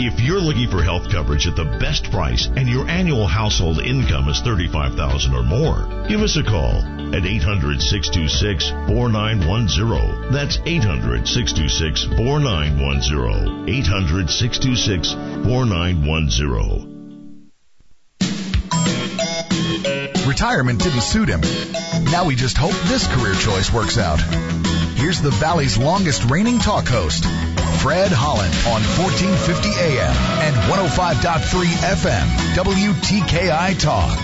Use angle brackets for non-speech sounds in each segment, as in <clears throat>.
If you're looking for health coverage at the best price and your annual household income is 35000 or more, give us a call at 800-626-4910. That's 800-626-4910. 800-626-4910. Retirement didn't suit him. Now we just hope this career choice works out. Here's the Valley's longest reigning talk host, Fred Holland on 1450 AM and 105.3 FM, WTKI Talk.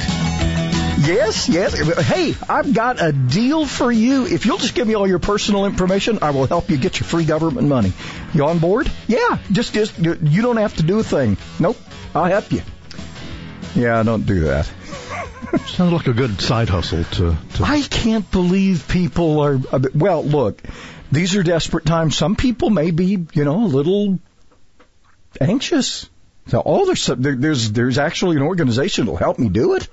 Yes, yes. Hey, I've got a deal for you. If you'll just give me all your personal information, I will help you get your free government money. You on board? Yeah, just just you don't have to do a thing. Nope, I'll help you. Yeah, don't do that. <laughs> Sounds like a good side hustle to, to. I can't believe people are. Well, look, these are desperate times. Some people may be, you know, a little anxious. So, oh, there's there's there's actually an organization that'll help me do it.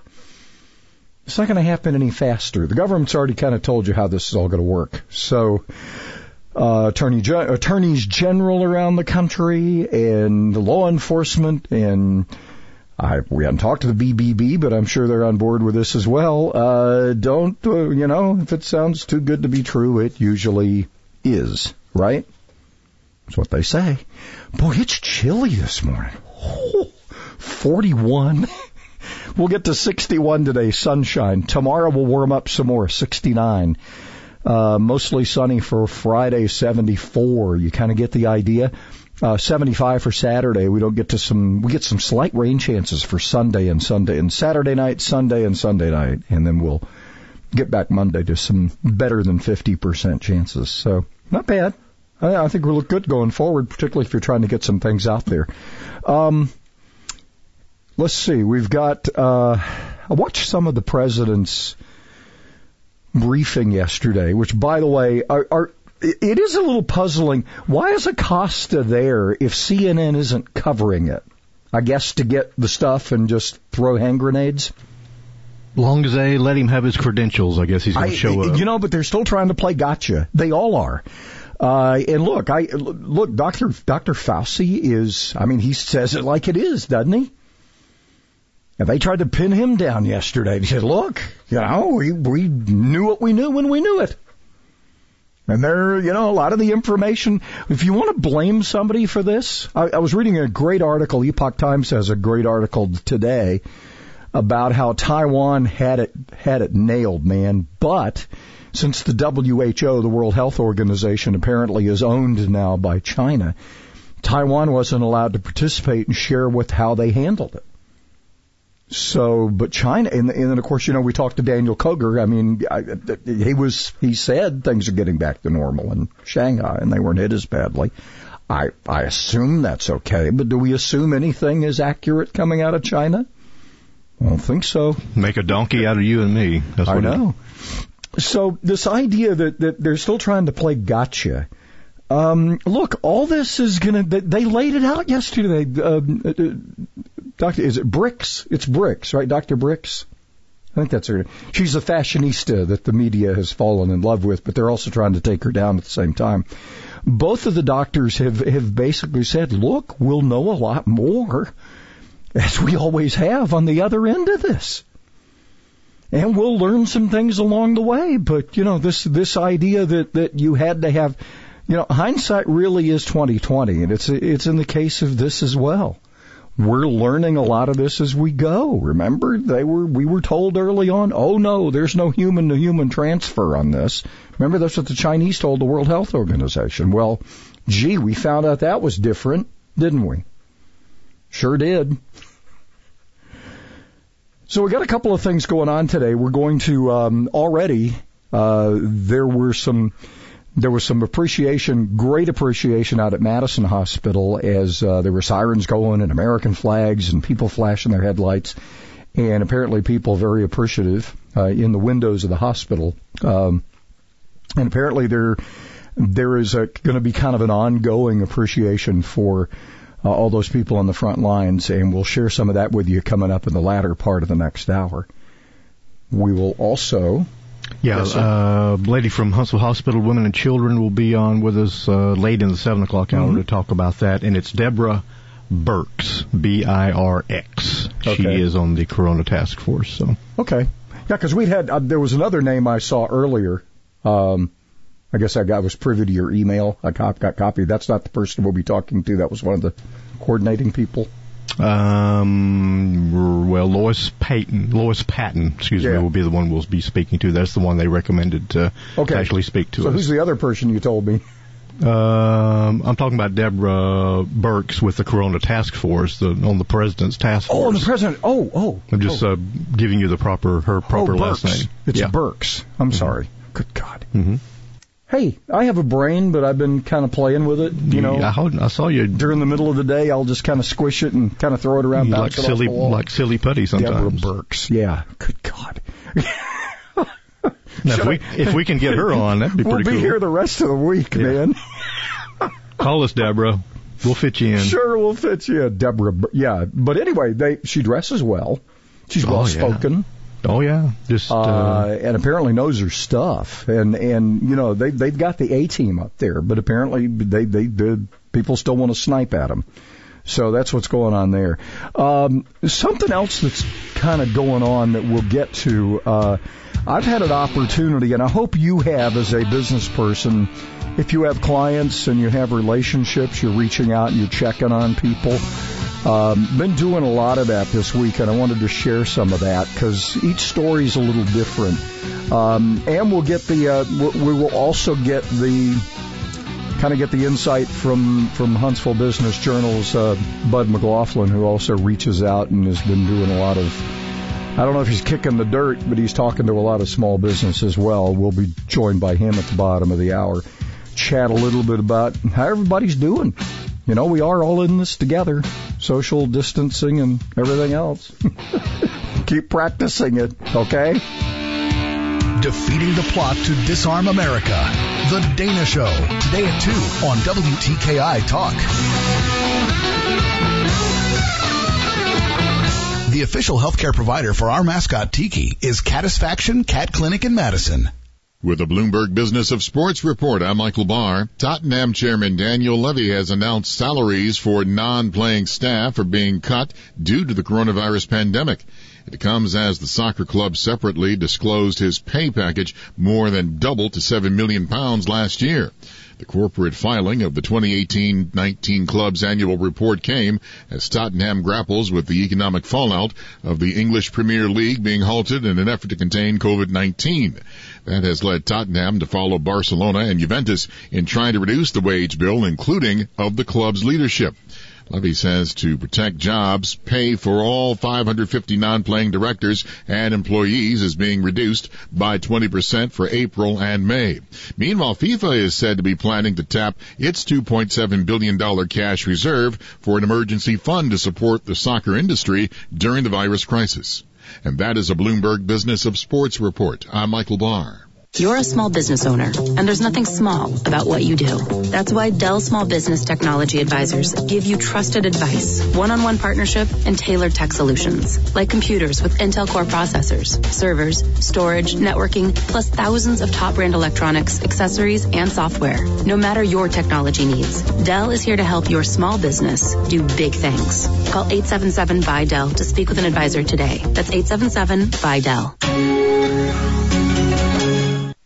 It's not going to happen any faster. The government's already kind of told you how this is all going to work. So, uh, attorney attorneys general around the country and the law enforcement and I, we haven't talked to the BBB, but I'm sure they're on board with this as well. Uh, don't, uh, you know, if it sounds too good to be true, it usually is, right? That's what they say. Boy, it's chilly this morning. Oh, 41. <laughs> we'll get to 61 today, sunshine. Tomorrow we'll warm up some more, 69. Uh, mostly sunny for Friday, 74. You kind of get the idea. Uh, 75 for Saturday. We don't get to some, we get some slight rain chances for Sunday and Sunday and Saturday night, Sunday and Sunday night. And then we'll get back Monday to some better than 50% chances. So not bad. I, I think we look good going forward, particularly if you're trying to get some things out there. Um, let's see. We've got, uh, I watched some of the president's briefing yesterday, which by the way, are, are it is a little puzzling. Why is Acosta there if CNN isn't covering it? I guess to get the stuff and just throw hand grenades. Long as they let him have his credentials, I guess he's going to show up. You know, but they're still trying to play gotcha. They all are. Uh, and look, I look, Doctor Doctor Fauci is. I mean, he says it like it is, doesn't he? And they tried to pin him down yesterday. He said, "Look, you know, we we knew what we knew when we knew it." And there, you know, a lot of the information, if you want to blame somebody for this, I, I was reading a great article, Epoch Times has a great article today about how Taiwan had it, had it nailed, man. But since the WHO, the World Health Organization, apparently is owned now by China, Taiwan wasn't allowed to participate and share with how they handled it. So, but China, and, and then of course, you know, we talked to Daniel Koger. I mean, I, he was, he said things are getting back to normal in Shanghai and they weren't hit as badly. I, I assume that's okay, but do we assume anything is accurate coming out of China? I don't think so. Make a donkey out of you and me. That's I know. It, so this idea that, that they're still trying to play gotcha. Um, look, all this is gonna, they laid it out yesterday. Um, uh, Doctor, is it Birx? It's Bricks, right? Dr. Bricks. I think that's her. She's a fashionista that the media has fallen in love with, but they're also trying to take her down at the same time. Both of the doctors have, have basically said, look, we'll know a lot more, as we always have on the other end of this. And we'll learn some things along the way, but you know, this, this idea that, that you had to have, you know, hindsight really is 2020, and it's, it's in the case of this as well we're learning a lot of this as we go. Remember, they were we were told early on, oh no, there's no human to human transfer on this. Remember that's what the Chinese told the World Health Organization. Well, gee, we found out that was different, didn't we? Sure did. So we got a couple of things going on today. We're going to um, already. Uh, there were some. There was some appreciation, great appreciation out at Madison Hospital as uh, there were sirens going and American flags and people flashing their headlights, and apparently people very appreciative uh, in the windows of the hospital. Um, and apparently there there is going to be kind of an ongoing appreciation for uh, all those people on the front lines, and we'll share some of that with you coming up in the latter part of the next hour. We will also. Yeah, Yes, uh, lady from Huntsville Hospital Women and Children will be on with us uh, late in the seven o'clock hour Mhm. to talk about that, and it's Deborah Birx, B-I-R-X. She is on the Corona Task Force. So Okay. Yeah, because we had uh, there was another name I saw earlier. Um, I guess I got was privy to your email. I cop, got copied. That's not the person we'll be talking to. That was one of the coordinating people. Um, well, Lois Patton, Lois Patton, excuse Yeah. me, will be the one we'll be speaking to. That's the one they recommended to Okay. actually speak to so us. who's the other person you told me? Um, I'm talking about Deborah Birx with the Corona Task Force, the, on the President's Task Force. Oh, the president. Oh, oh. I'm just oh. uh, giving you the proper her proper oh, last name. It's yeah. Birx. I'm sorry. Good God. Mm-hmm. Hey, I have a brain, but I've been kind of playing with it. You know, I, hold- I saw you during the middle of the day, I'll just kind of squish it and kind of throw it around. like it silly like silly putty sometimes. Deborah. Birx. Yeah. Good God. Now, if we if we can get her on, that'd be pretty. We'll be cool. here the rest of the week, Yeah. man. <laughs> Call us, Deborah. We'll fit you in. Sure, we'll fit you, in, Deborah. Yeah, but anyway, they she dresses well. She's Oh, well yeah. Oh yeah, just uh, uh, and apparently knows her stuff. And and you know they they've got the A team up there, but apparently they they the people still want to snipe at them. So that's what's going on there. Um, something else that's kind of going on that we'll get to. Uh, I've had an opportunity, and I hope you have as a business person. If you have clients and you have relationships, you're reaching out and you're checking on people. Um, been doing a lot of that this week, and I wanted to share some of that because each story is a little different. Um, and we'll get the uh, we will also get the kind of get the insight from from Huntsville Business Journal's uh, Bud McLaughlin, who also reaches out and has been doing a lot of. I don't know if he's kicking the dirt, but he's talking to a lot of small business as well. We'll be joined by him at the bottom of the hour. Chat a little bit about how everybody's doing. You know, we are all in this together. Social distancing and everything else. <laughs> Keep practicing it, okay? Defeating the plot to disarm America. The Dana Show. Today at 2 on WTKI Talk. The official healthcare provider for our mascot Tiki is Catisfaction Cat Clinic in Madison. With the Bloomberg Business of Sports report, I'm Michael Barr. Tottenham chairman Daniel Levy has announced salaries for non-playing staff are being cut due to the coronavirus pandemic. It comes as the soccer club separately disclosed his pay package more than doubled to 7 million pounds last year. The corporate filing of the 2018-19 club's annual report came as Tottenham grapples with the economic fallout of the English Premier League being halted in an effort to contain COVID-19. That has led Tottenham to follow Barcelona and Juventus in trying to reduce the wage bill, including of the club's leadership. Levy says to protect jobs, pay for all 550 non-playing directors and employees is being reduced by 20% for April and May. Meanwhile, FIFA is said to be planning to tap its $2.7 billion cash reserve for an emergency fund to support the soccer industry during the virus crisis. And that is a Bloomberg Business of Sports report. I'm Michael Barr. You're a small business owner, and there's nothing small about what you do. That's why Dell Small Business Technology Advisors give you trusted advice, one-on-one partnership, and tailored tech solutions, like computers with Intel Core processors, servers, storage, networking, plus thousands of top brand electronics, accessories, and software. No matter your technology needs, Dell is here to help your small business do big things. Call 877 by Dell to speak with an advisor today. That's 877 by Dell.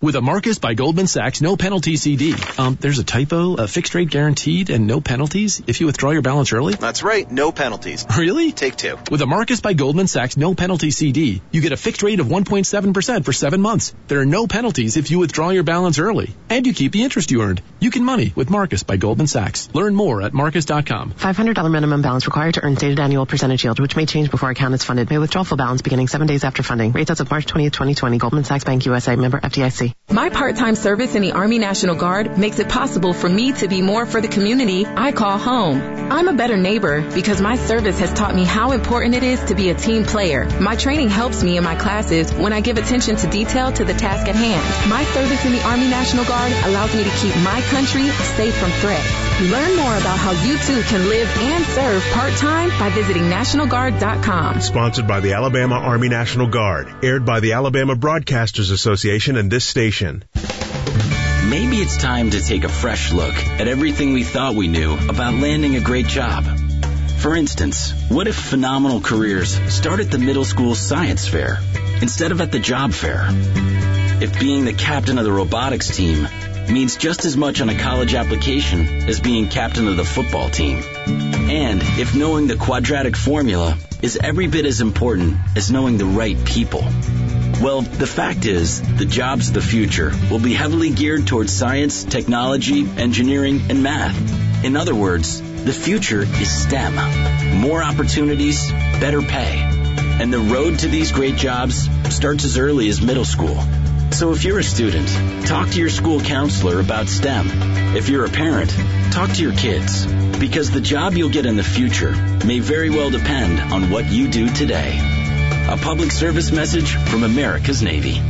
With a Marcus by Goldman Sachs no penalty CD. Um, there's a typo, a fixed rate guaranteed and no penalties if you withdraw your balance early? That's right, no penalties. Really? Take two. With a Marcus by Goldman Sachs no penalty CD, you get a fixed rate of 1.7% for seven months. There are no penalties if you withdraw your balance early. And you keep the interest you earned. You can money with Marcus by Goldman Sachs. Learn more at marcus.com. $500 minimum balance required to earn stated annual percentage yield, which may change before account is funded. May withdraw full balance beginning seven days after funding. Rates as of March 20th, 2020. Goldman Sachs Bank USA. Member FDIC. My part-time service in the Army National Guard makes it possible for me to be more for the community I call home. I'm a better neighbor because my service has taught me how important it is to be a team player. My training helps me in my classes when I give attention to detail to the task at hand. My service in the Army National Guard allows me to keep my country safe from threats. Learn more about how you too can live and serve part-time by visiting NationalGuard.com. Sponsored by the Alabama Army National Guard. Aired by the Alabama Broadcasters Association and this station. Maybe it's time to take a fresh look at everything we thought we knew about landing a great job. For instance, what if phenomenal careers start at the middle school science fair instead of at the job fair? If being the captain of the robotics team means just as much on a college application as being captain of the football team. And if knowing the quadratic formula is every bit as important as knowing the right people. Well, the fact is, the jobs of the future will be heavily geared towards science, technology, engineering, and math. In other words, the future is STEM. More opportunities, better pay. And the road to these great jobs starts as early as middle school. So if you're a student, talk to your school counselor about STEM. If you're a parent, talk to your kids. Because the job you'll get in the future may very well depend on what you do today. A public service message from America's Navy.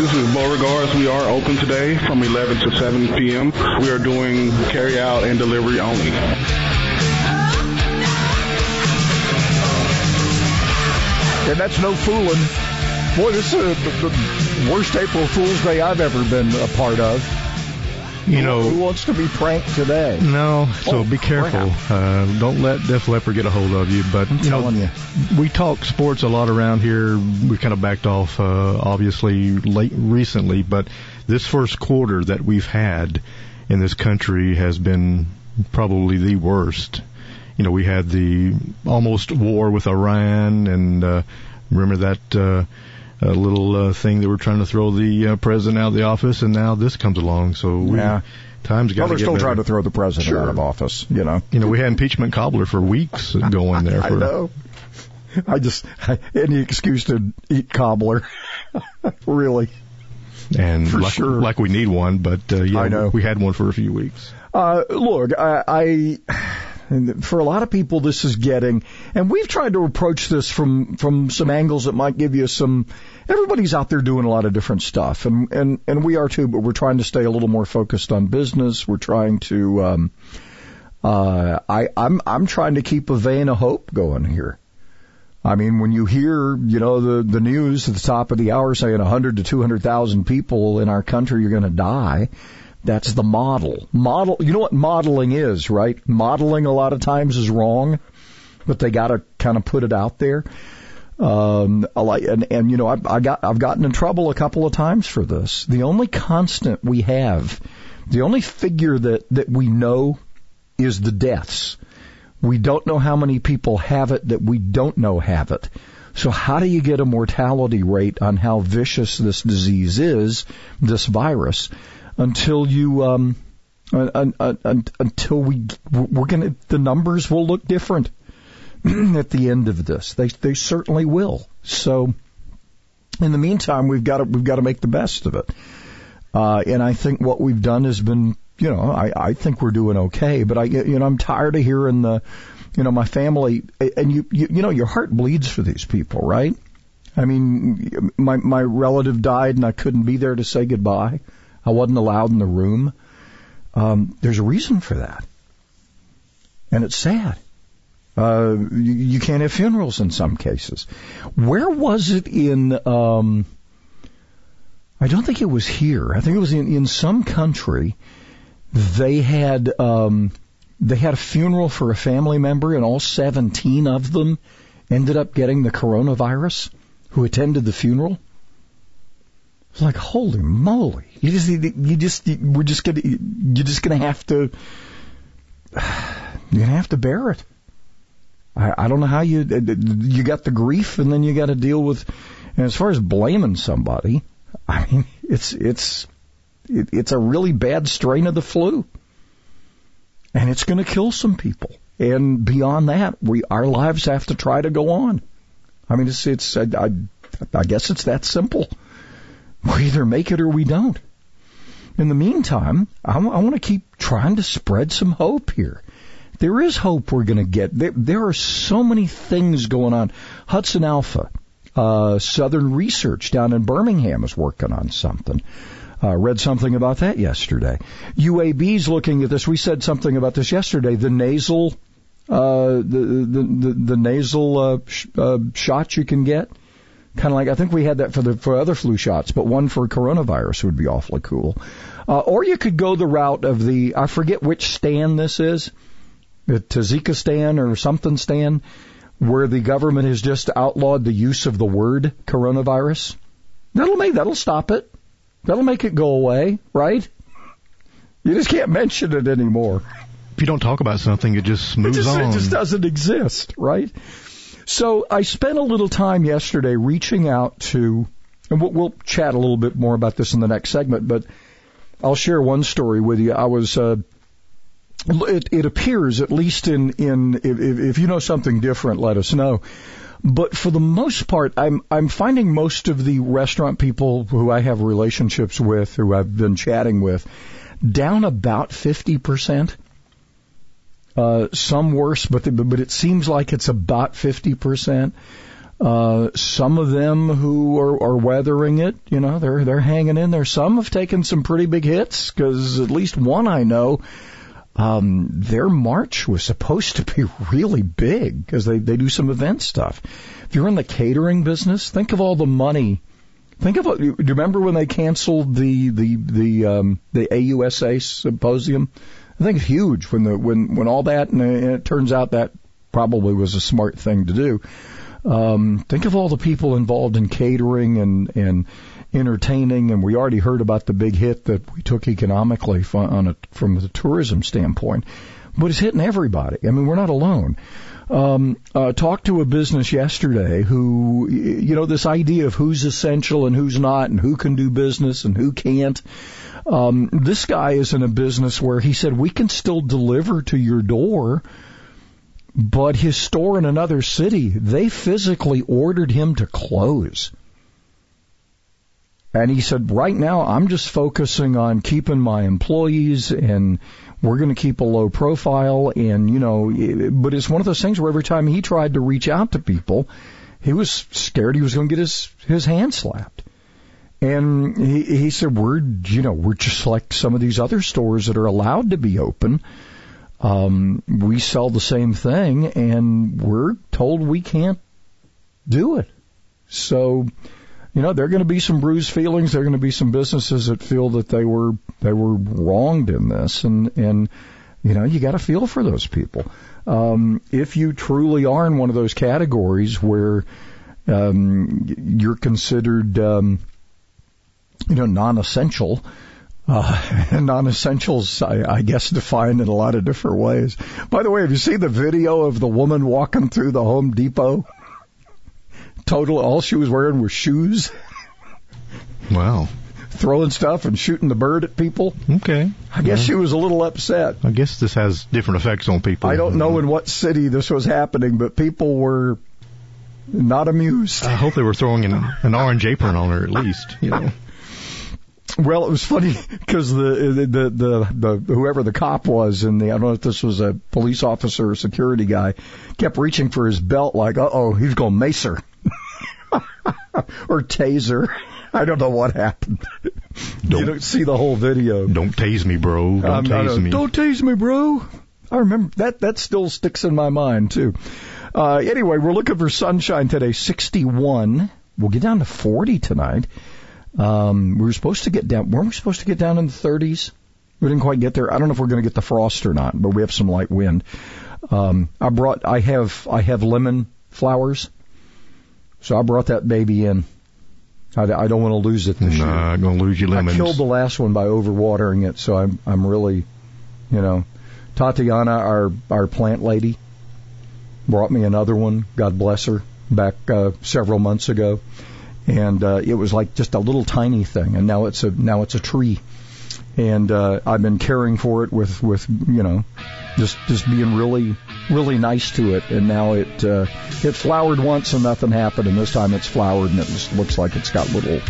This is Beauregards. We are open today from 11 to 7 p.m. We are doing carry out and delivery only. And that's no fooling. Boy, this is the, the worst April Fool's Day I've ever been a part of. You know, who wants to be pranked today? No, so Oh, be careful. Uh, don't let Def Leppard get a hold of you. But you know, you. we talk sports a lot around here. We kind of backed off, uh, obviously, late recently. But this first quarter that we've had in this country has been probably the worst. You know, we had the almost war with Iran, and uh, remember that. A little uh, thing we're trying to throw the uh, president out of the office, and now this comes along. So we, Yeah. times got Well, they're still better. trying to throw the president Sure. out of office, you know. You know, we had impeachment cobbler for weeks going there. <laughs> I For, know. I just, <laughs> any excuse to eat cobbler. <laughs> really. and For like, sure. like we need one, but uh, yeah, I know. we had one for a few weeks. Uh, look, I, I, and for a lot of people, this is getting, and we've tried to approach this from, from some angles that might give you some, everybody's out there doing a lot of different stuff, and, and, and we are too, but we're trying to stay a little more focused on business. We're trying to, um, uh, I, I'm, I'm trying to keep a vein of hope going here. I mean, when you hear, you know, the, the news at the top of the hour saying 100 to 200,000 people in our country are going to die, that's the model. Model, you know what modeling is, right? Modeling a lot of times is wrong, but they got to kind of put it out there. Um, and, and you know, I, I got, I've gotten in trouble a couple of times for this. The only constant we have, the only figure that, that we know is the deaths. We don't know how many people have it that we don't know have it. So how do you get a mortality rate on how vicious this disease is, this virus, until you, um, un, un, un, until we, we're gonna, the numbers will look different <clears throat> at the end of this. They, they certainly will. So, in the meantime, we've got to, we've got to make the best of it. Uh, and I think what we've done has been, you know, I, I think we're doing okay, but I, you know, I'm tired of hearing the, you know, my family, and you, you, you know, your heart bleeds for these people, right? I mean, my, my relative died and I couldn't be there to say goodbye. I wasn't allowed in the room. Um, there's a reason for that. And it's sad. Uh, you, you can't have funerals in some cases. Where was it in, um, I don't think it was here. I think it was in, in some country. They had um, they had a funeral for a family member, and all 17 of them ended up getting the coronavirus who attended the funeral. It's like, holy moly. You just, you just, we're just gonna, you're just gonna have to, <sighs> you're gonna have to bear it. I, I don't know how you, you got the grief and then you got to deal with, and as far as blaming somebody, I mean, it's, it's, it, it's a really bad strain of the flu. And it's going to kill some people. And beyond that, we, our lives have to try to go on. I mean, it's, it's, I, I, I guess it's that simple. We either make it or we don't. In the meantime, I, I want to keep trying to spread some hope here. There is hope we're going to get. There, there are so many things going on. Hudson Alpha, uh, Southern Research down in Birmingham is working on something. Uh, read something about that yesterday. UAB's looking at this. We said something about this yesterday. The nasal, uh, the, the, the, the nasal, uh, sh- uh, shots you can get Kind of like I think we had that for the for other flu shots, but one for coronavirus would be awfully cool. Uh, or you could go the route of the I forget which stand this is, the Tajikistan or something stand, where the government has just outlawed the use of the word coronavirus. That'll make that'll stop it. That'll make it go away, right? You just can't mention it anymore. If you don't talk about something, it just moves it just, on. It just doesn't exist, right? So I spent a little time yesterday reaching out to, and we'll, we'll chat a little bit more about this in the next segment, but I'll share one story with you. I was, uh, it, it appears, at least in, in, if, if you know something different, let us know. But for the most part, I'm, I'm finding most of the restaurant people who I have relationships with, who I've been chatting with, down about 50%. Uh, some worse, but the, but it seems like it's about fifty percent. Uh, some of them who are, are weathering it, you know, they're they're hanging in there. Some have taken some pretty big hits because at least one I know, um, their march was supposed to be <laughs> really big because they they do some event stuff. If you're in the catering business, think of all the money. Think of do you remember when they canceled the the the um, the AUSA symposium? I think it's huge when the when when all that and it turns out that probably was a smart thing to do. Um, think of all the people involved in catering and and entertaining, and we already heard about the big hit that we took economically from, on a, from the tourism standpoint. But it's hitting everybody. I mean, we're not alone. Um, uh, talked to a business yesterday who, you know, this idea of who's essential and who's not, and who can do business and who can't. Um, this guy is in a business where he said we can still deliver to your door, but his store in another city, they physically ordered him to close. And he said, right now I'm just focusing on keeping my employees and we're going to keep a low profile. And, you know, but it's one of those things where every time he tried to reach out to people, he was scared he was going to get his, his hand slapped. And he, he said, we're, you know, we're just like some of these other stores that are allowed to be open. Um, we sell the same thing and we're told we can't do it. So, you know, there are going to be some bruised feelings. There are going to be some businesses that feel that they were, they were wronged in this. And, and, you know, you got to feel for those people. Um, if you truly are in one of those categories where, um, you're considered, um, you know, non-essential. Uh, <laughs> non-essentials, I, I guess, defined in a lot of different ways. By the way, have you seen the video of the woman walking through the Home Depot? Total, all she was wearing were shoes. Wow. Throwing stuff and shooting the bird at people. Okay. I guess yeah. she was a little upset. I guess this has different effects on people. I don't know in what city this was happening, but people were not amused. I hope they were throwing an, an orange apron on her at least, you know. Well, it was funny because the, the the the whoever the cop was, and the I don't know if this was a police officer or security guy, kept reaching for his belt like, uh oh, he's going to mace her <laughs> or taser. I don't know what happened. Don't, you don't see the whole video. Don't tase me, bro. Don't um, tase me. Don't tase me, bro. I remember that. That still sticks in my mind too. Uh, anyway, we're looking for sunshine today. 61. We'll get down to 40 tonight. Um, we were supposed to get down, weren't we supposed to get down in the 30s? We didn't quite get there. I don't know if we're going to get the frost or not, but we have some light wind. Um, I brought, I have, I have lemon flowers. So I brought that baby in. I, I don't want to lose it this nah, year. I'm gonna lose your lemons. I killed the last one by overwatering it, so I'm I'm really, you know, Tatiana, our our plant lady, brought me another one. God bless her. Back uh, several months ago, and uh, it was like just a little tiny thing, and now it's a now it's a tree, and uh, I've been caring for it with with you know, just just being really really nice to it, and now it uh, it flowered once and nothing happened, and this time it's flowered and it looks like it's got little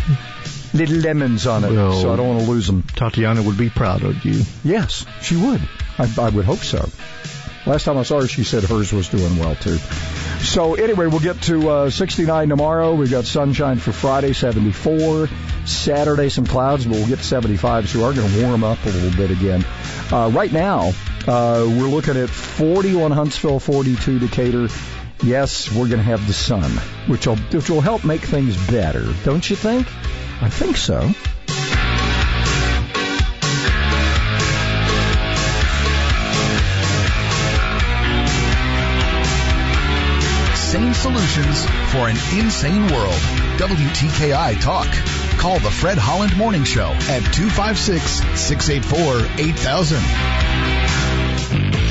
little lemons on it, Well, so I don't want to lose them. Tatiana would be proud of you. Yes, she would. I, I would hope so. Last time I saw her, she said hers was doing well too. So anyway, we'll get to uh, 69 tomorrow. We've got sunshine for Friday, 74. Saturday, some clouds, but we'll get to 75. So we are going to warm up a little bit again. Uh, right now, uh, we're looking at 41 Huntsville, 42 Decatur. Yes, we're going to have the sun, which will which will help make things better, don't you think? I think so. Same solutions for an insane world. WTKI Talk. Call the Fred Holland Morning Show at 256 684 8000.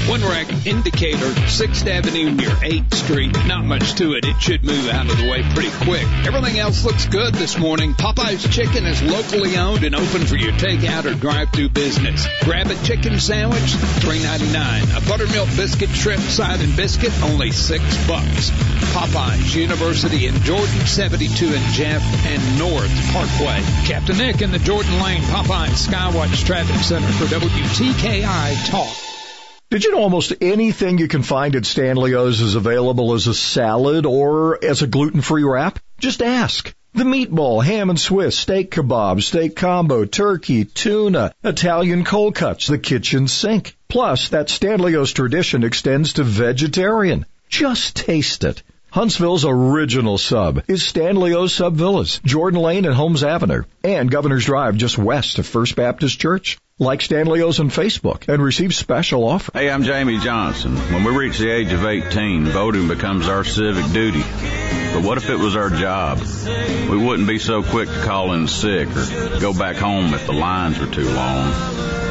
One rack indicator, 6th Avenue near 8th Street. Not much to it. It should move out of the way pretty quick. Everything else looks good this morning. Popeye's Chicken is locally owned and open for your takeout or drive-through business. Grab a chicken sandwich, $3.99. A buttermilk biscuit, shrimp side and biscuit, only 6 bucks. Popeye's University in Jordan, 72 in Jeff and North Parkway. Captain Nick in the Jordan Lane Popeye's Skywatch Traffic Center for WTKI Talk. Did you know almost anything you can find at Stanley's is available as a salad or as a gluten-free wrap? Just ask. The meatball, ham and Swiss, steak kebab, steak combo, turkey, tuna, Italian cold cuts, the kitchen sink. Plus, that Stanley's tradition extends to vegetarian. Just taste it. Huntsville's original sub is Stanley's Sub Villas, Jordan Lane and Holmes Avenue, and Governor's Drive just west of First Baptist Church. Like Stanley's on Facebook and receive special offers. Hey, I'm Jamie Johnson. When we reach the age of 18, voting becomes our civic duty. But what if it was our job? We wouldn't be so quick to call in sick or go back home if the lines were too long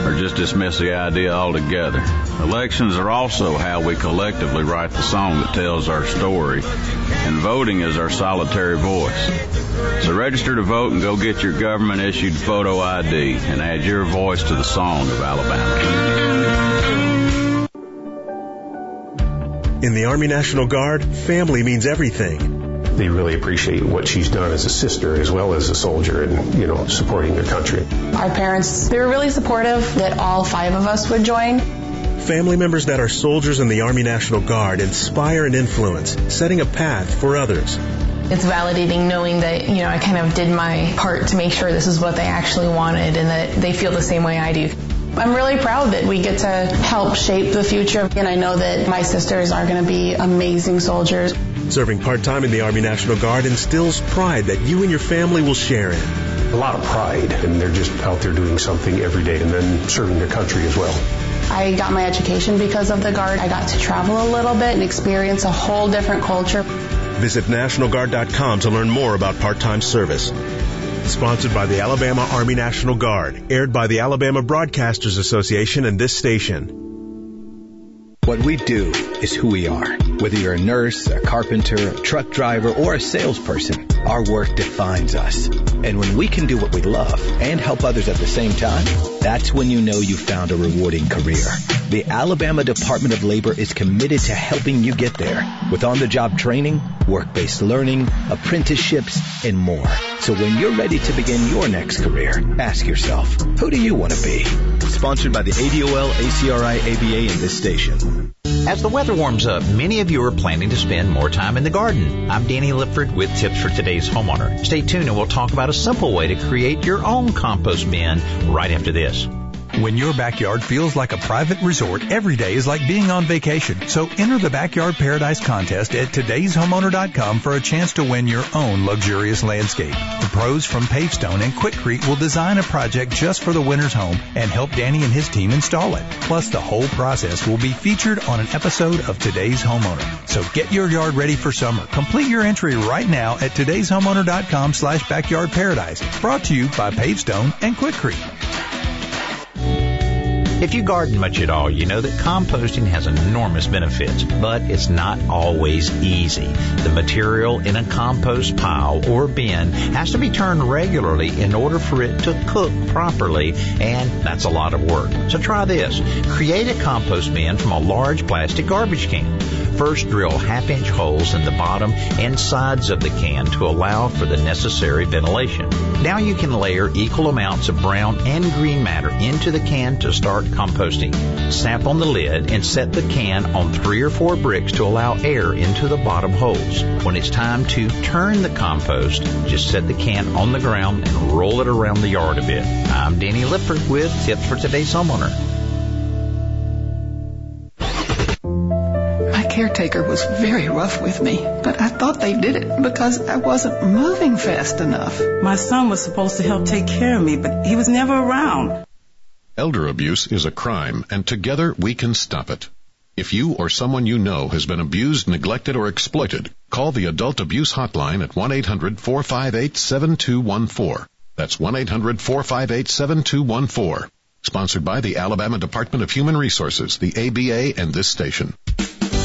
or just dismiss the idea altogether. Elections are also how we collectively write the song that tells our story, and voting is our solitary voice. So register to vote and go get your government issued photo ID and add your voice to the song of Alabama. In the Army National Guard, family means everything. They really appreciate what she's done as a sister as well as a soldier and, you know, supporting their country. Our parents, they were really supportive that all five of us would join. Family members that are soldiers in the Army National Guard inspire and influence, setting a path for others. It's validating knowing that, you know, I kind of did my part to make sure this is what they actually wanted and that they feel the same way I do. I'm really proud that we get to help shape the future, and I know that my sisters are going to be amazing soldiers. Serving part-time in the Army National Guard instills pride that you and your family will share in. A lot of pride, and they're just out there doing something every day and then serving their country as well. I got my education because of the Guard. I got to travel a little bit and experience a whole different culture. Visit NationalGuard.com to learn more about part-time service. Sponsored by the Alabama Army National Guard. Aired by the Alabama Broadcasters Association and this station. What we do is who we are. Whether you're a nurse, a carpenter, a truck driver, or a salesperson, our work defines us. And when we can do what we love and help others at the same time, that's when you know you've found a rewarding career. The Alabama Department of Labor is committed to helping you get there with on-the-job training, work-based learning, apprenticeships, and more. So when you're ready to begin your next career, ask yourself, who do you want to be? Sponsored by the ADOL, ACRI, ABA, and this station. As the weather warms up, many of you are planning to spend more time in the garden. I'm Danny Lipford with tips for today's homeowner. Stay tuned and we'll talk about a simple way to create your own compost bin right after this. When your backyard feels like a private resort, every day is like being on vacation. So enter the Backyard Paradise contest at today'shomeowner.com for a chance to win your own luxurious landscape. The pros from Pavestone and Quikrete will design a project just for the winner's home and help Danny and his team install it. Plus, the whole process will be featured on an episode of Today's Homeowner. So get your yard ready for summer. Complete your entry right now at today'shomeowner.com slash backyard paradise. Brought to you by Pavestone and Quikrete. If you garden much at all, you know that composting has enormous benefits, but it's not always easy. The material in a compost pile or bin has to be turned regularly in order for it to cook properly, and that's a lot of work. So try this. Create a compost bin from a large plastic garbage can. First drill half inch holes in the bottom and sides of the can to allow for the necessary ventilation. Now you can layer equal amounts of brown and green matter into the can to start composting. Snap on the lid and set the can on three or four bricks to allow air into the bottom holes. When it's time to turn the compost, just set the can on the ground and roll it around the yard a bit. I'm Danny Lipford with tips for today's homeowner. Caretaker was very rough with me, but I thought they did it because I wasn't moving fast enough. My son was supposed to help take care of me, but he was never around. Elder abuse is a crime, and together we can stop it. If you or someone you know has been abused, neglected, or exploited, call the Adult Abuse Hotline at 1-800-458-7214. That's 1-800-458-7214. Sponsored by the Alabama Department of Human Resources, the ABA, and this station.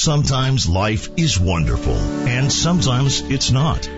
Sometimes life is wonderful, and sometimes it's not.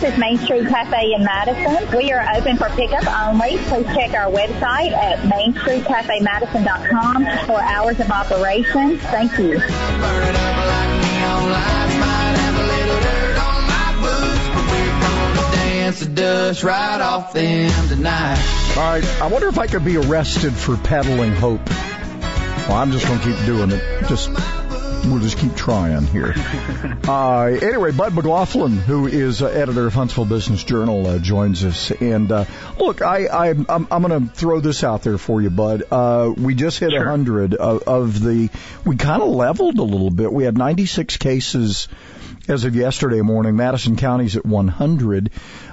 This is Main Street Cafe in Madison. We are open for pickup only. Please check our website at mainstreetcafemadison.com for hours of operation. Thank you. All right, I wonder if I could be arrested for peddling hope. Well, I'm just going to keep doing it. Just we'll just keep trying here. <laughs> Uh, anyway, Bud McLaughlin, who is uh, editor of Huntsville Business Journal, uh, joins us. And uh, look, I, I I'm, I'm going to throw this out there for you, Bud. Uh, we just hit a Sure. hundred of, of the. We kind of leveled a little bit. We had 96 cases as of yesterday morning. Madison County's at 100.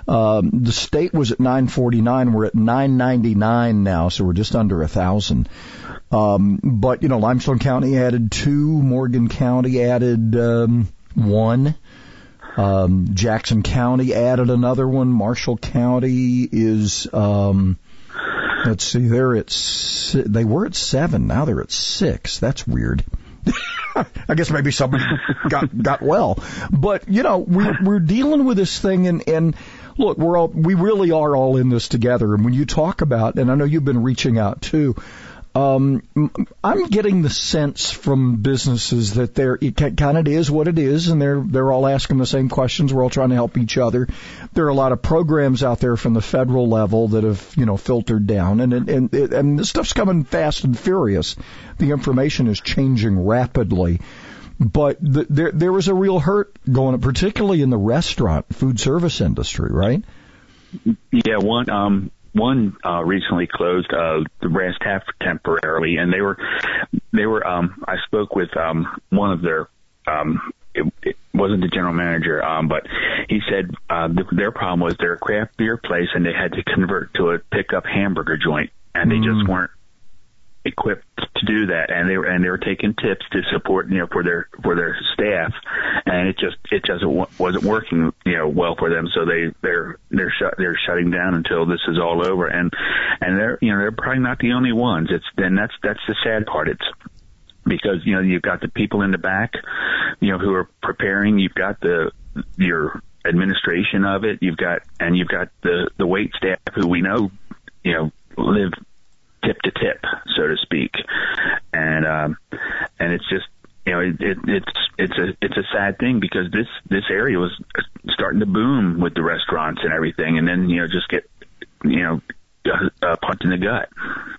Um, the state was at 949. We're at 999 now, so we're just under a thousand. Um, but you know, Limestone County added two. Morgan County added um, one. Um, Jackson County added another one. Marshall County is. Um, let's see, they're at they were at seven. Now they're at six. That's weird. <laughs> I guess maybe somebody got got well, but you know we're we're dealing with this thing, and and look, we're all we really are all in this together. And when you talk about, and I know you've been reaching out too. Um, I'm getting the sense from businesses that they're it kind of is what it is, and they're they're all asking the same questions. We're all trying to help each other. There are a lot of programs out there from the federal level that have you know filtered down, and and and, and this stuff's coming fast and furious. The information is changing rapidly. But the, there there was a real hurt going, particularly in the restaurant food service industry, right? Yeah, one um one uh recently closed uh the Brass Tap temporarily and they were they were um I spoke with um one of their um it, it wasn't the general manager um but he said uh th- their problem was they're a craft beer place and they had to convert to a pickup hamburger joint and they just weren't equipped to do that, and they were and they were taking tips to support you know for their for their staff, and it just it just wasn't working you know well for them, so they they're they're shut they're shutting down until this is all over, and and they're you know they're probably not the only ones. It's then that's that's the sad part. It's because you know you've got the people in the back, you know, who are preparing. You've got the your administration of it. You've got and you've got the the wait staff who we know, you know, live tip to tip, so to speak, and um, and it's just you know, it, it, it's it's a it's a sad thing because this this area was starting to boom with the restaurants and everything, and then you know just get you know a, a punch in the gut.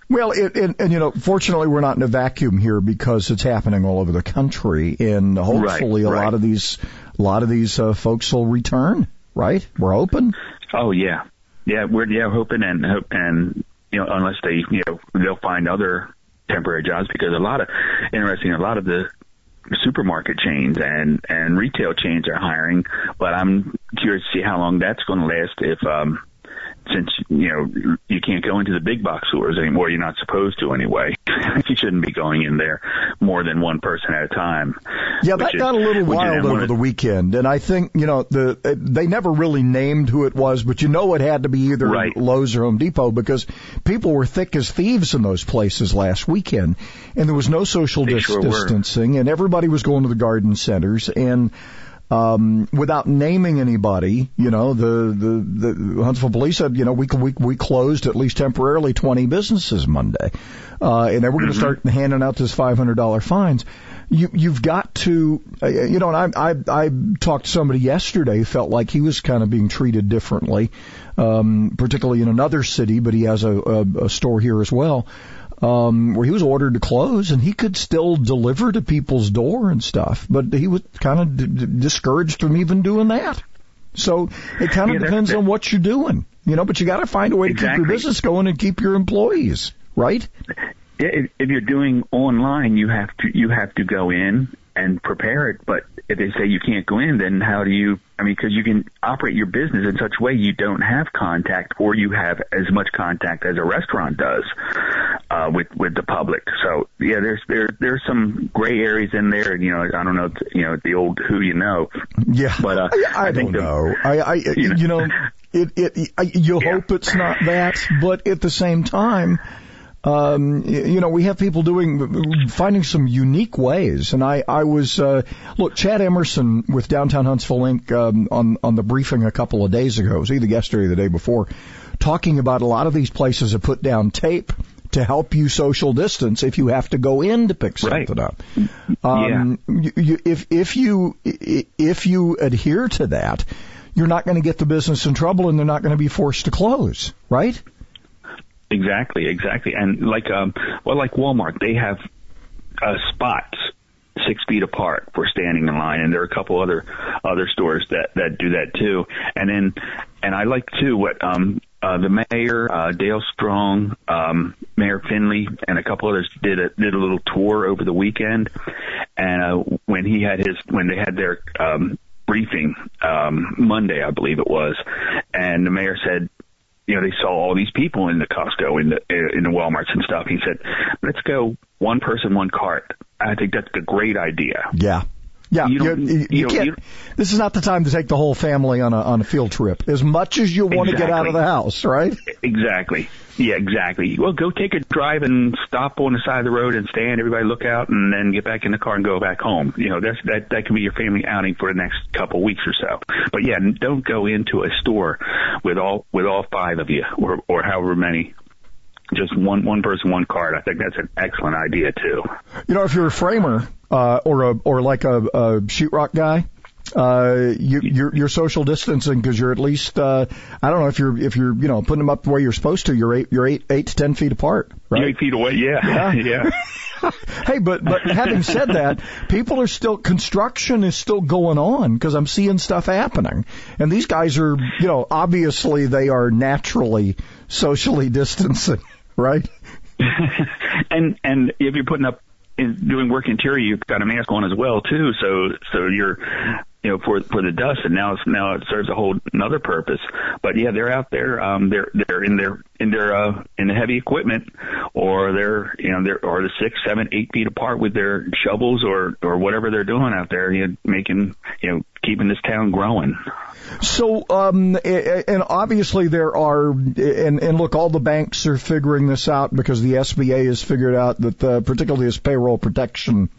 Well, it, and, and you know, fortunately, we're not in a vacuum here because it's happening all over the country, and hopefully, Right, a right. lot of these a lot of these uh, folks will return. Right? We're hoping. Oh yeah, yeah, we're yeah hoping and hope and you know unless they you know they'll find other temporary jobs because a lot of interesting a lot of the supermarket chains and and retail chains are hiring, but I'm curious to see how long that's going to last if um since you know you can't go into the big box stores anymore you're not supposed to anyway <laughs> you shouldn't be going in there more than one person at a time Yeah, that is- got a little wild over of- the weekend, and I think you know the they never really named who it was, but you know it had to be either Right. Lowe's or Home Depot because people were thick as thieves in those places last weekend, and there was no social dis- sure were. distancing, and everybody was going to the garden centers and. Um, without naming anybody, you know, the, the, the Huntsville police said, you know, we, we, we closed at least temporarily 20 businesses Monday. Uh, and then we're going to start handing out this $500 fines. You, you've got to, uh, you know, and I, I, I talked to somebody yesterday who felt like he was kind of being treated differently, um, particularly in another city, but he has a, a, a store here as well um, where he was ordered to close and he could still deliver to people's door and stuff, but he was kind of d- d- discouraged from even doing that. So it kind of Yeah, depends on what you're doing, you know, but you got to find a way to keep your business going and keep your employees, right? Yeah, if, if you're doing online, you have to you have to go in and prepare it. But if they say you can't go in, then how do you? I mean, because you can operate your business in such a way you don't have contact, or you have as much contact as a restaurant does uh, with with the public. So yeah, there's there there's some gray areas in there. You know, I don't know, you know, the old who you know. Yeah, but uh, I, I, think don't the- know. I, I, <laughs> you know, it, it, I, you hope it's not that, but at the same time, um, you know, we have people doing, finding some unique ways. And I, I was, uh, look, Chad Emerson with Downtown Huntsville Inc. Um, on on the briefing a couple of days ago, it was either yesterday or the day before, talking about a lot of these places have put down tape to help you social distance if you have to go in to pick something up. Um, you, you, if if you if you adhere to that, you're not going to get the business in trouble, and they're not going to be forced to close, right? Exactly, exactly. And like um well like Walmart, they have uh spots six feet apart for standing in line and there are a couple other other stores that that do that too. And then and I like too what um uh the mayor, uh Dale Strong, um Mayor Finley and a couple others did a did a little tour over the weekend and uh when he had his when they had their um briefing um Monday I believe it was and the mayor said you know, they saw all these people in the Costco, in the in the WalMarts and stuff. He said, "Let's go one person, one cart." I think that's a great idea. Yeah. Yeah, You you, don't- you, you know, you- this is not the time to take the whole family on a on a field trip. As much as you want to get out of the house, right? Exactly. Yeah, exactly. Well, go take a drive and stop on the side of the road and stand. Everybody look out, and then get back in the car and go back home. You know, that's that that can be your family outing for the next couple weeks or so. But yeah, don't go into a store with all with all five of you or or however many. Just one one person, one card. I think that's an excellent idea too. You know, if you're a framer uh, or a or like a, a sheetrock guy, uh, you, you're you're social distancing because you're at least uh, I don't know if you're if you're you know putting them up the way you're supposed to. You're eight you're eight eight to ten feet apart, right? Eight feet away. Yeah, Yeah. <laughs> <laughs> yeah. Hey, but but having said that, people are still construction is still going on because I'm seeing stuff happening, and these guys are you know obviously they are naturally socially distancing, <laughs> right? <laughs> and and if you're putting up in doing work interior, you've got a mask on as well too. So so you're you know, for for the dust, and now it's now it serves a whole another purpose. But yeah, they're out there. Um, they're they're in their in their uh, in the heavy equipment, or they're you know they're or the six, seven, eight feet apart with their shovels or or whatever they're doing out there, you know, making you know keeping this town growing. So, um, and obviously there are, and, and look, all the banks are figuring this out because the SBA has figured out that, the, particularly this payroll protection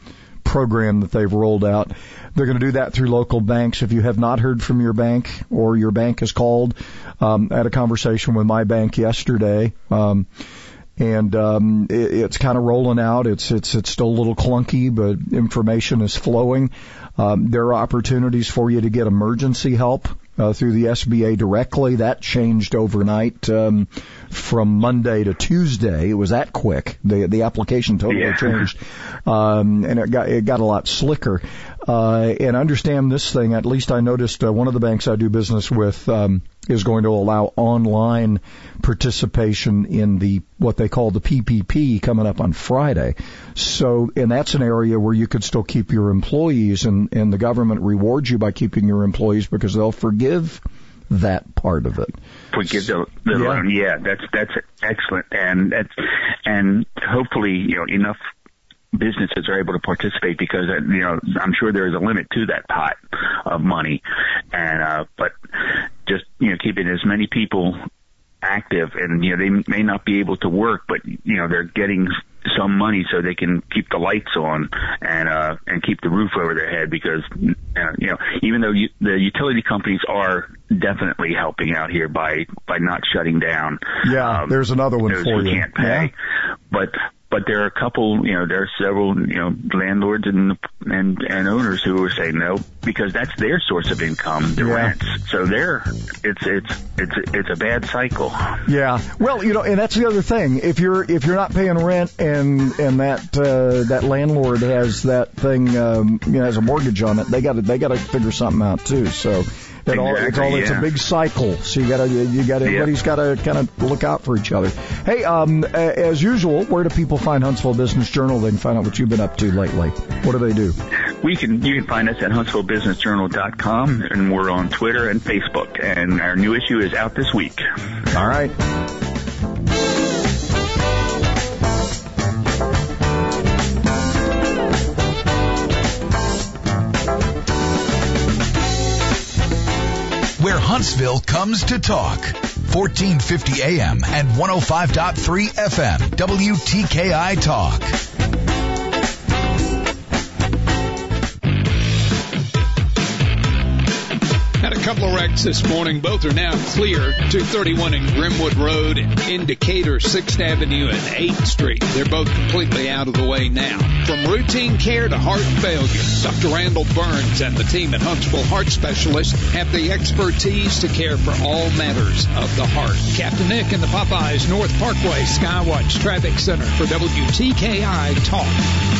program that they've rolled out. They're going to do that through local banks. If you have not heard from your bank or your bank has called, um, I had a conversation with my bank yesterday. Um, and um, it, it's kind of rolling out. It's it's it's still a little clunky, but information is flowing. Um, there are opportunities for you to get emergency help uh, through the SBA directly. That changed overnight um, from Monday to Tuesday. It was that quick. The the application totally Yeah. changed, um, and it got it got a lot slicker. Uh, and understand this thing. At least I noticed uh, one of the banks I do business with um, is going to allow online participation in the what they call the PPP coming up on Friday. So, and that's an area where you could still keep your employees, and and the government rewards you by keeping your employees because they'll forgive that part of it. forgive the, the Yeah. loan. Yeah, that's that's excellent, and that's and hopefully you know enough businesses are able to participate because uh, you know I'm sure there is a limit to that pot of money, and uh, but just you know keeping as many people active and you know they may not be able to work but you know they're getting some money so they can keep the lights on and uh and keep the roof over their head because uh, you know even though you, the utility companies are definitely helping out here by by not shutting down. Yeah, there's another one for you. can't pay. But but there are a couple, you know, there are several, you know, landlords and and and owners who are saying no because that's their source of income, the Yeah. rents. So they're it's it's it's it's a bad cycle. Yeah. Well, you know, and that's the other thing. If you're if you're not paying rent and and that uh, that landlord has that thing um, you know has a mortgage on it, they got to they got to figure something out too. So. All, it's Exactly, all it's a big cycle, so you gotta you gotta Yeah. everybody's gotta kind of look out for each other. Hey, um, as usual, where do people find Huntsville Business Journal? They can find out what you've been up to lately. What do they do? We can you can find us at huntsvillebusinessjournal.com and we're on Twitter and Facebook and our new issue is out this week. All right. Where Huntsville comes to talk. 1450 AM and 105.3 FM. WTKI Talk. Couple of wrecks this morning. Both are now clear. 231 in Grimwood Road and in Decatur 6th Avenue and 8th Street. They're both completely out of the way now. From routine care to heart failure, Dr. Randall Burns and the team at Huntsville Heart Specialists have the expertise to care for all matters of the heart. Captain Nick and the Popeyes North Parkway Skywatch Traffic Center for WTKI Talk.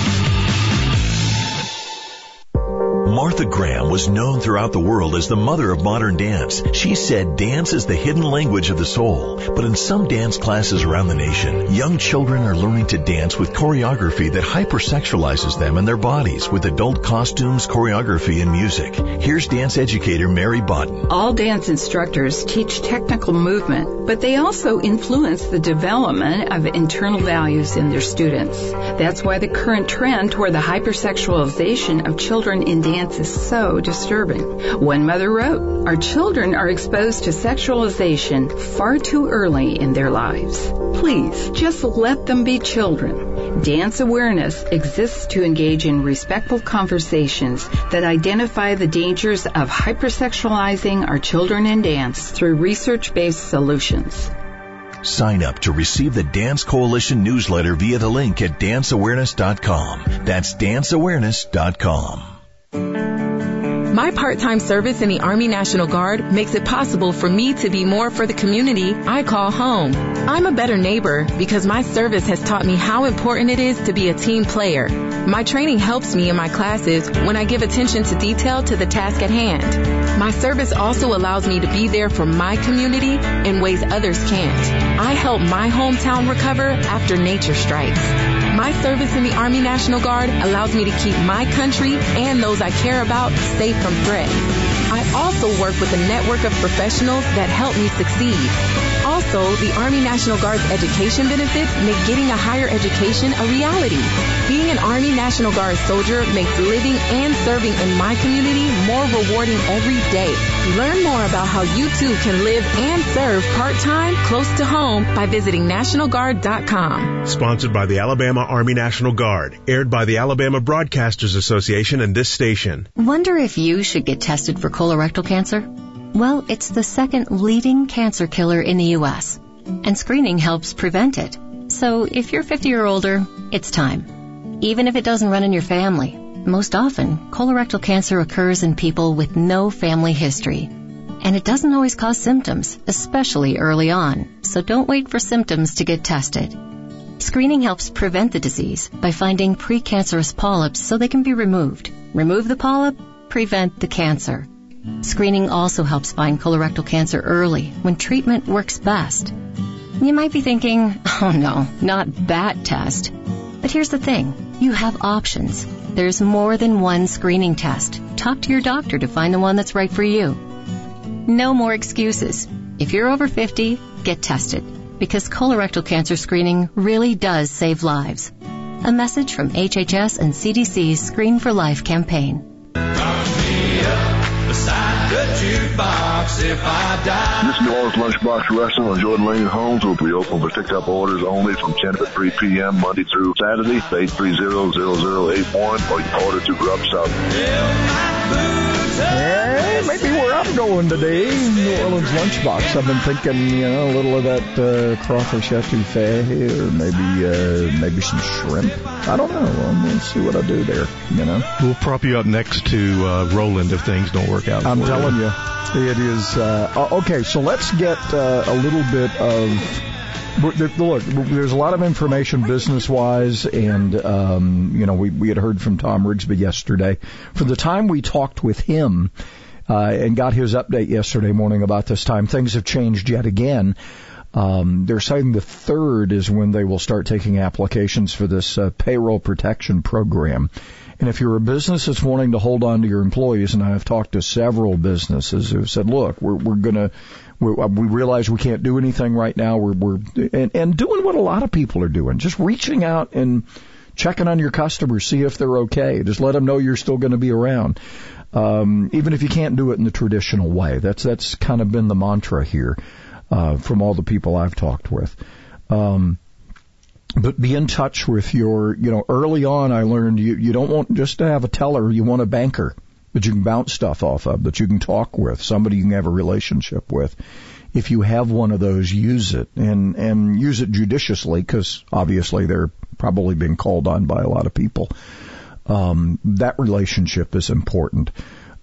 Martha Graham was known throughout the world as the mother of modern dance. She said dance is the hidden language of the soul. But in some dance classes around the nation, young children are learning to dance with choreography that hypersexualizes them and their bodies with adult costumes, choreography, and music. Here's dance educator Mary Botten. All dance instructors teach technical movement, but they also influence the development of internal values in their students. That's why the current trend toward the hypersexualization of children in dance is so disturbing. One mother wrote, Our children are exposed to sexualization far too early in their lives. Please, just let them be children. Dance awareness exists to engage in respectful conversations that identify the dangers of hypersexualizing our children in dance through research-based solutions. Sign up to receive the Dance Coalition newsletter via the link at danceawareness.com. That's danceawareness.com. My part-time service in the Army National Guard makes it possible for me to be more for the community I call home. I'm a better neighbor because my service has taught me how important it is to be a team player. My training helps me in my classes when I give attention to detail to the task at hand. My service also allows me to be there for my community in ways others can't. I help my hometown recover after nature strikes. My service in the Army National Guard allows me to keep my country and those I care about safe from threats. I also work with a network of professionals that help me succeed. Also, the Army National Guard's education benefits make getting a higher education a reality. Being an Army National Guard soldier makes living and serving in my community more rewarding every day. Learn more about how you too can live and serve part-time close to home by visiting NationalGuard.com. Sponsored by the Alabama Army National Guard. Aired by the Alabama Broadcasters Association and this station. Wonder if you should get tested for colorectal cancer? Well, it's the second leading cancer killer in the U.S., and screening helps prevent it. So if you're 50 or older, it's time. Even if it doesn't run in your family, most often colorectal cancer occurs in people with no family history. And it doesn't always cause symptoms, especially early on, so don't wait for symptoms to get tested. Screening helps prevent the disease by finding precancerous polyps so they can be removed. Remove the polyp, prevent the cancer. Screening also helps find colorectal cancer early when treatment works best. You might be thinking, <laughs> oh no, not that test. But here's the thing. You have options. There's more than one screening test. Talk to your doctor to find the one that's right for you. No more excuses. If you're over 50, get tested because colorectal cancer screening really does save lives. A message from HHS and CDC's Screen for Life campaign beside the jukebox if I die. This New Orleans Lunchbox Restaurant on Jordan Lane Homes will be open for pickup orders only from 10 to 3 p.m. Monday through Saturday, 830-0081, or you can order to Grub Maybe where I'm going today, New Orleans lunchbox. I've been thinking, you know, a little of that uh, crawfish etouffee, or maybe uh, maybe some shrimp. I don't know. I'm gonna see what I do there. You know, we'll prop you up next to uh, Roland if things don't work out. I'm telling you. you, it is. Uh, okay, so let's get uh, a little bit of look, there's a lot of information business wise, and um, you know we we had heard from Tom Rigsby yesterday. For the time we talked with him uh, and got his update yesterday morning about this time, things have changed yet again. Um, they're saying the third is when they will start taking applications for this uh, payroll protection program. And if you're a business that's wanting to hold on to your employees, and I've talked to several businesses who have said, look, we're, we're going to we uh, we realize we can't do anything right now. We're, we're and, and doing what a lot of people are doing, just reaching out and checking on your customers, see if they're okay. Just let them know you're still going to be around, um, even if you can't do it in the traditional way. That's that's kind of been the mantra here uh, from all the people I've talked with. Um, but be in touch with your, you know, early on I learned you, you don't want just to have a teller, you want a banker that you can bounce stuff off of, that you can talk with, somebody you can have a relationship with. If you have one of those, use it and and use it judiciously because obviously they're probably being called on by a lot of people. Um, that relationship is important.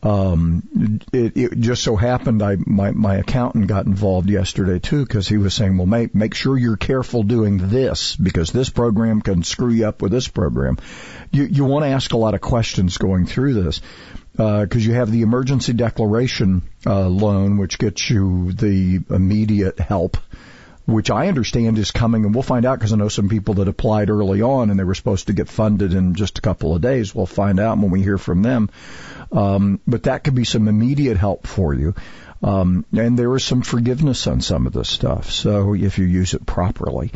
Um, it, it just so happened I my my accountant got involved yesterday too because he was saying, well, make make sure you're careful doing this because this program can screw you up with this program. You you want to ask a lot of questions going through this because uh, you have the emergency declaration uh, loan, which gets you the immediate help, which I understand is coming, and we'll find out because I know some people that applied early on and they were supposed to get funded in just a couple of days. We'll find out when we hear from them. Um, but that could be some immediate help for you. Um, and there is some forgiveness on some of this stuff. So if you use it properly.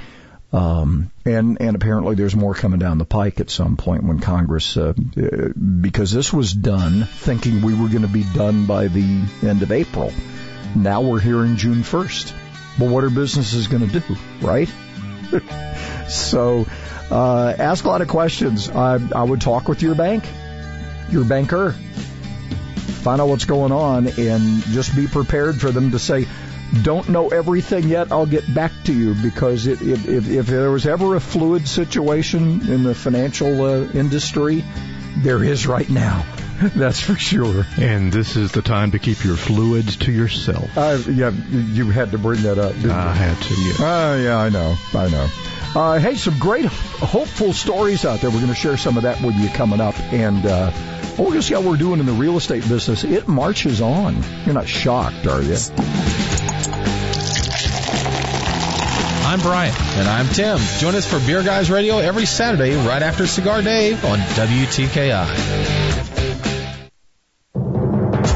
Um, and and apparently there's more coming down the pike at some point when Congress, uh, because this was done thinking we were going to be done by the end of April. Now we're hearing June 1st. But what are businesses going to do, right? <laughs> so, uh, ask a lot of questions. I, I would talk with your bank, your banker, find out what's going on, and just be prepared for them to say, don't know everything yet. I'll get back to you because it, it, if, if there was ever a fluid situation in the financial uh, industry, there is right now. <laughs> That's for sure. And this is the time to keep your fluids to yourself. Uh, yeah, you had to bring that up. I you? had to. Yeah. Uh, yeah, I know. I know. Uh, hey, some great hopeful stories out there. We're going to share some of that with you coming up, and uh, we're going to see how we're doing in the real estate business. It marches on. You're not shocked, are you? I'm Brian. And I'm Tim. Join us for Beer Guys Radio every Saturday right after Cigar Dave on WTKI.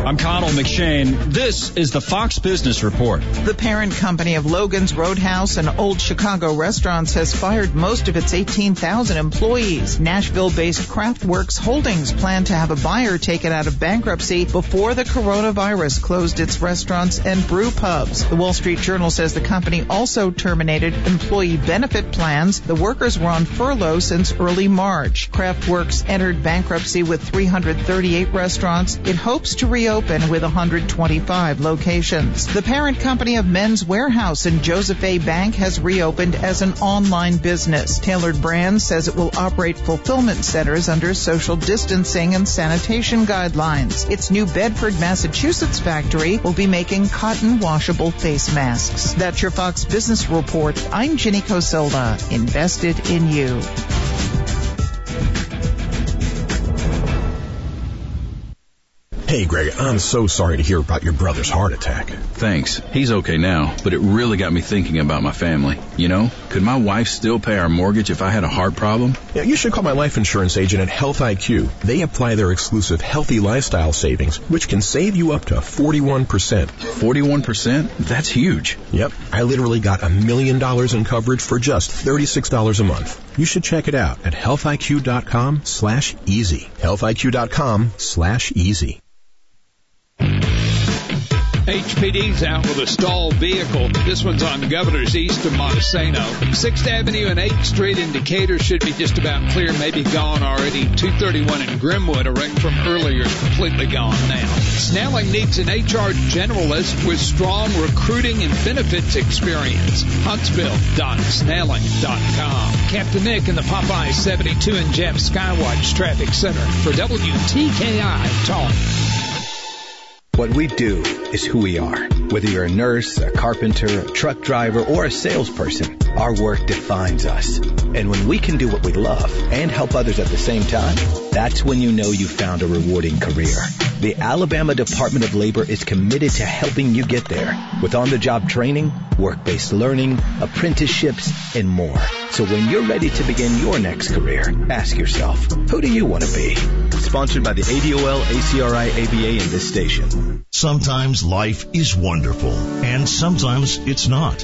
I'm Connell McShane. This is the Fox Business Report. The parent company of Logan's Roadhouse and Old Chicago Restaurants has fired most of its 18,000 employees. Nashville-based Craftworks Holdings planned to have a buyer taken out of bankruptcy before the coronavirus closed its restaurants and brew pubs. The Wall Street Journal says the company also terminated employee benefit plans. The workers were on furlough since early March. Craftworks entered bankruptcy with 338 restaurants. It hopes to reopen open with 125 locations. The parent company of Men's Wearhouse and Joseph A. Bank has reopened as an online business. Tailored Brands says it will operate fulfillment centers under social distancing and sanitation guidelines. Its new Bedford, Massachusetts factory will be making cotton washable face masks. That's your Fox Business Report. I'm Ginny Cosilda, invested in you. Hey, Greg, I'm so sorry to hear about your brother's heart attack. Thanks. He's okay now, but it really got me thinking about my family. You know, could my wife still pay our mortgage if I had a heart problem? Yeah, you should call my life insurance agent at Health IQ. They apply their exclusive healthy lifestyle savings, which can save you up to 41%. 41%? That's huge. Yep. I literally got a million dollars in coverage for just $36 a month. You should check it out at healthiq.com slash easy. healthiq.com slash easy. HPD's out with a stalled vehicle. This one's on Governor's east of Monte Sano. 6th Avenue and 8th Street in Decatur should be just about clear, maybe gone already. 231 in Grimwood, a wreck from earlier, is completely gone now. Snelling needs an HR generalist with strong recruiting and benefits experience. Huntsville.snelling.com. Captain Nick in the Popeye 72 and Jeff Skywatch Traffic Center for WTKI Talk. What we do is who we are. Whether you're a nurse, a carpenter, a truck driver, or a salesperson, our work defines us. And when we can do what we love and help others at the same time, that's when you know you found a rewarding career. The Alabama Department of Labor is committed to helping you get there with on-the-job training, work-based learning, apprenticeships, and more. So when you're ready to begin your next career, ask yourself, who do you want to be? Sponsored by the ADOL, ACRI, ABA, and this station. Sometimes life is wonderful, and sometimes it's not.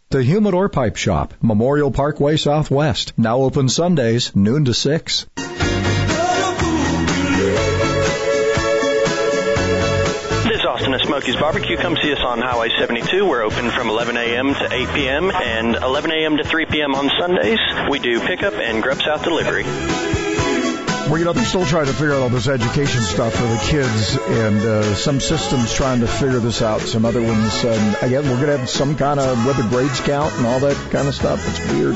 The Humidor Pipe Shop, Memorial Parkway Southwest. Now open Sundays, noon to 6. This is Austin at Smoky's Barbecue. Come see us on Highway 72. We're open from 11 a.m. to 8 p.m. and 11 a.m. to 3 p.m. on Sundays. We do pickup and Grub South delivery. Well, you know, they're still trying to figure out all this education stuff for the kids, and uh, some systems trying to figure this out. Some other ones, um, again, we're going to have some kind of where the grades count and all that kind of stuff. It's weird.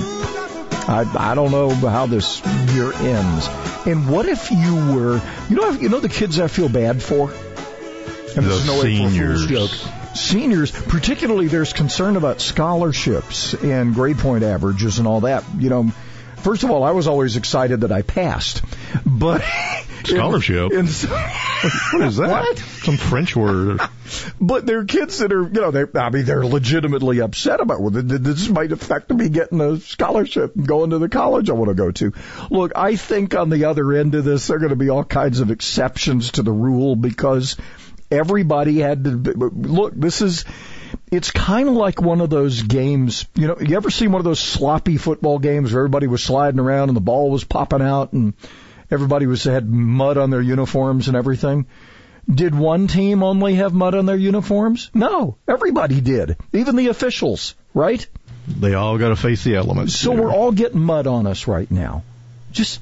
I I don't know how this year ends. And what if you were, you know, you know the kids I feel bad for. And the no seniors. joke. Seniors, particularly, there's concern about scholarships and grade point averages and all that. You know, first of all, I was always excited that I passed, but <laughs> Scholarship? In, in, <laughs> what is that? What? Some French word. <laughs> But there are kids that are, you know, they, I mean, they're legitimately upset about well, this might affect me getting a scholarship and going to the college I want to go to. Look, I think on the other end of this, there are going to be all kinds of exceptions to the rule because everybody had to look. This is. It's kind of like one of those games, you know, you ever seen one of those sloppy football games where everybody was sliding around and the ball was popping out and everybody was had mud on their uniforms and everything? Did one team only have mud on their uniforms? No, everybody did, even the officials, right? They all got to face the elements. So we're all getting mud on us right now. Just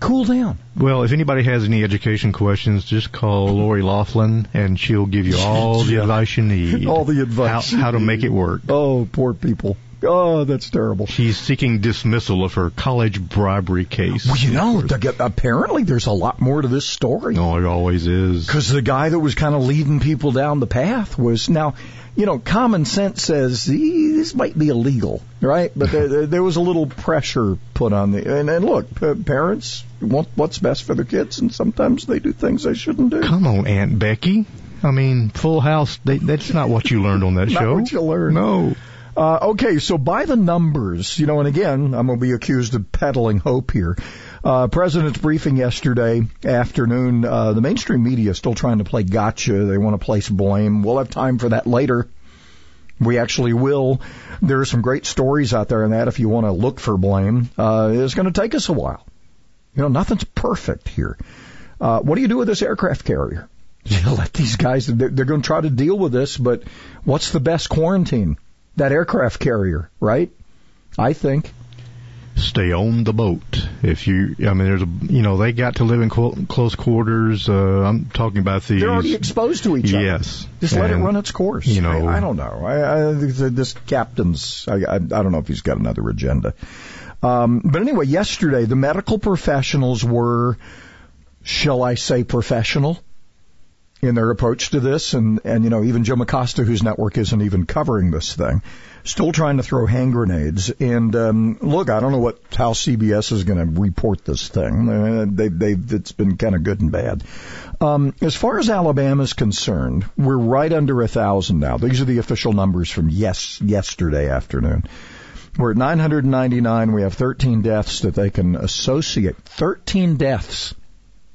cool down. Well, if anybody has any education questions, just call Lori Loughlin, and she'll give you all the <laughs> Yeah. advice you need. All the advice. How, how to make it work. Oh, poor people. Oh, that's terrible. She's seeking dismissal of her college bribery case. Well, you know, to get- apparently there's a lot more to this story. Oh, it always is. Because the guy that was kind of leading people down the path was now, you know, common sense says "Eh, this might be illegal, right? But there, there- there was a little pressure put on the and, and look, parents want what's best for their kids, and sometimes they do things they shouldn't do. Come on, Aunt Becky. I mean, Full House. They, that's not what you learned on that <laughs> Not show. what you learned. No. Uh, okay, so by the numbers, you know, and again, I'm going to be accused of peddling hope here. Uh, President's briefing yesterday afternoon, uh, the mainstream media is still trying to play gotcha. They want to place blame. We'll have time for that later. We actually will. There are some great stories out there in that if you want to look for blame. Uh, it's going to take us a while. You know, nothing's perfect here. Uh, what do you do with this aircraft carrier? <laughs> You let these guys, they're, they're going to try to deal with this, but what's the best quarantine? That aircraft carrier, right? I think. Stay on the boat. If you, I mean, there's a, you know, they got to live in clo- close quarters. Uh, I'm talking about the. They're already exposed to each other. Yes. Just let it run its course. You know, I, I don't know. I, I this captain's. I, I, I don't know if he's got another agenda. Um, but anyway, yesterday the medical professionals were, shall I say, professional in their approach to this, and and you know even Joe Acosta, whose network isn't even covering this thing, still trying to throw hand grenades. And um, look, I don't know what how CBS is going to report this thing. Uh, they they it's been kind of good and bad. Um, as far as Alabama is concerned, we're right under a thousand now. These are the official numbers from yes yesterday afternoon. We're at 999. We have 13 deaths that they can associate. 13 deaths.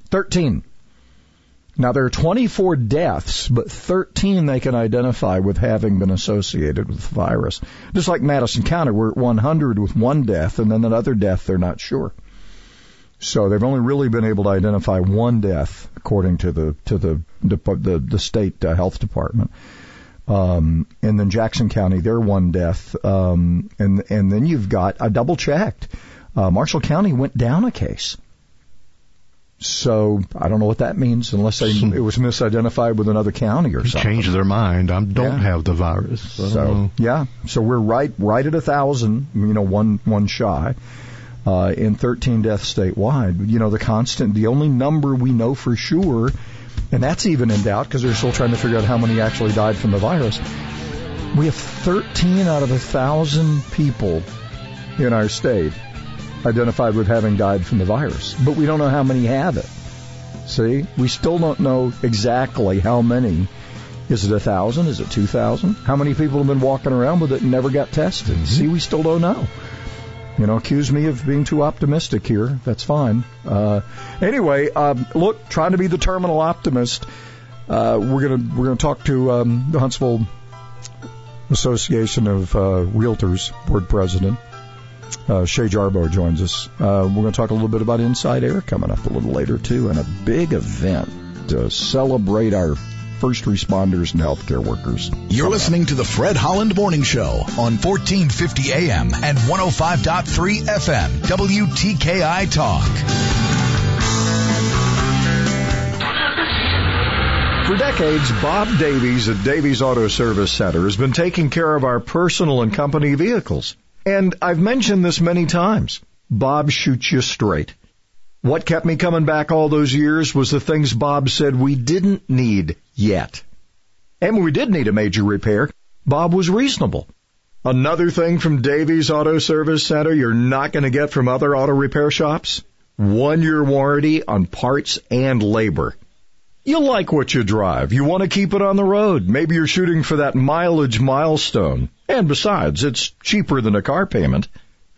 13. Now there are 24 deaths, but 13 they can identify with having been associated with the virus. Just like Madison County, we're at 100 with one death, and then another death they're not sure. So they've only really been able to identify one death, according to the to the the, the, state uh, health department. Um, and then Jackson County, they're one death. Um, and and then you've got I double checked. Uh, Marshall County went down a case. So I don't know what that means unless they, it was misidentified with another county or something. change their mind. I don't Yeah. have the virus. Don't So yeah, so we're right right at a thousand. You know, one one shy. Uh, in 13 deaths statewide. You know, the constant, the only number we know for sure, and that's even in doubt because they're still trying to figure out how many actually died from the virus. We have 13 out of a thousand people in our state identified with having died from the virus, but we don't know how many have it. See, we still don't know exactly how many. Is it a thousand? Is it two thousand? How many people have been walking around with it and never got tested? Mm-hmm. See, we still don't know. You know, accuse me of being too optimistic here. That's fine. Uh, anyway, um, look, trying to be the terminal optimist. Uh, we're gonna we're gonna talk to um, the Huntsville Association of uh, Realtors board president. Uh, Shay Jarbo joins us. Uh, we're going to talk a little bit about Inside Air coming up a little later too, and a big event to celebrate our first responders and healthcare workers. You're listening to the Fred Holland Morning Show on 1450 AM and 105.3 FM, WTKI Talk. For decades, Bob Davies at Davies Auto Service Center has been taking care of our personal and company vehicles. And I've mentioned this many times. Bob shoots you straight. What kept me coming back all those years was the things Bob said we didn't need yet. And when we did need a major repair, Bob was reasonable. Another thing from Davies Auto Service Center you're not going to get from other auto repair shops? One year warranty on parts and labor. You like what you drive. You want to keep it on the road. Maybe you're shooting for that mileage milestone. And besides, it's cheaper than a car payment.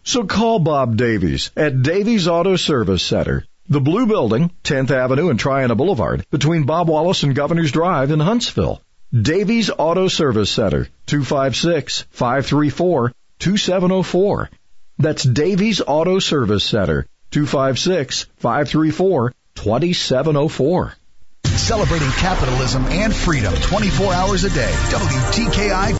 So call Bob Davies at Davies Auto Service Center. The Blue Building, 10th Avenue and Triana Boulevard, between Bob Wallace and Governor's Drive in Huntsville. Davies Auto Service Center, 256-534-2704. That's Davies Auto Service Center, 256-534-2704. celebrating capitalism and freedom 24 hours a day. WTKI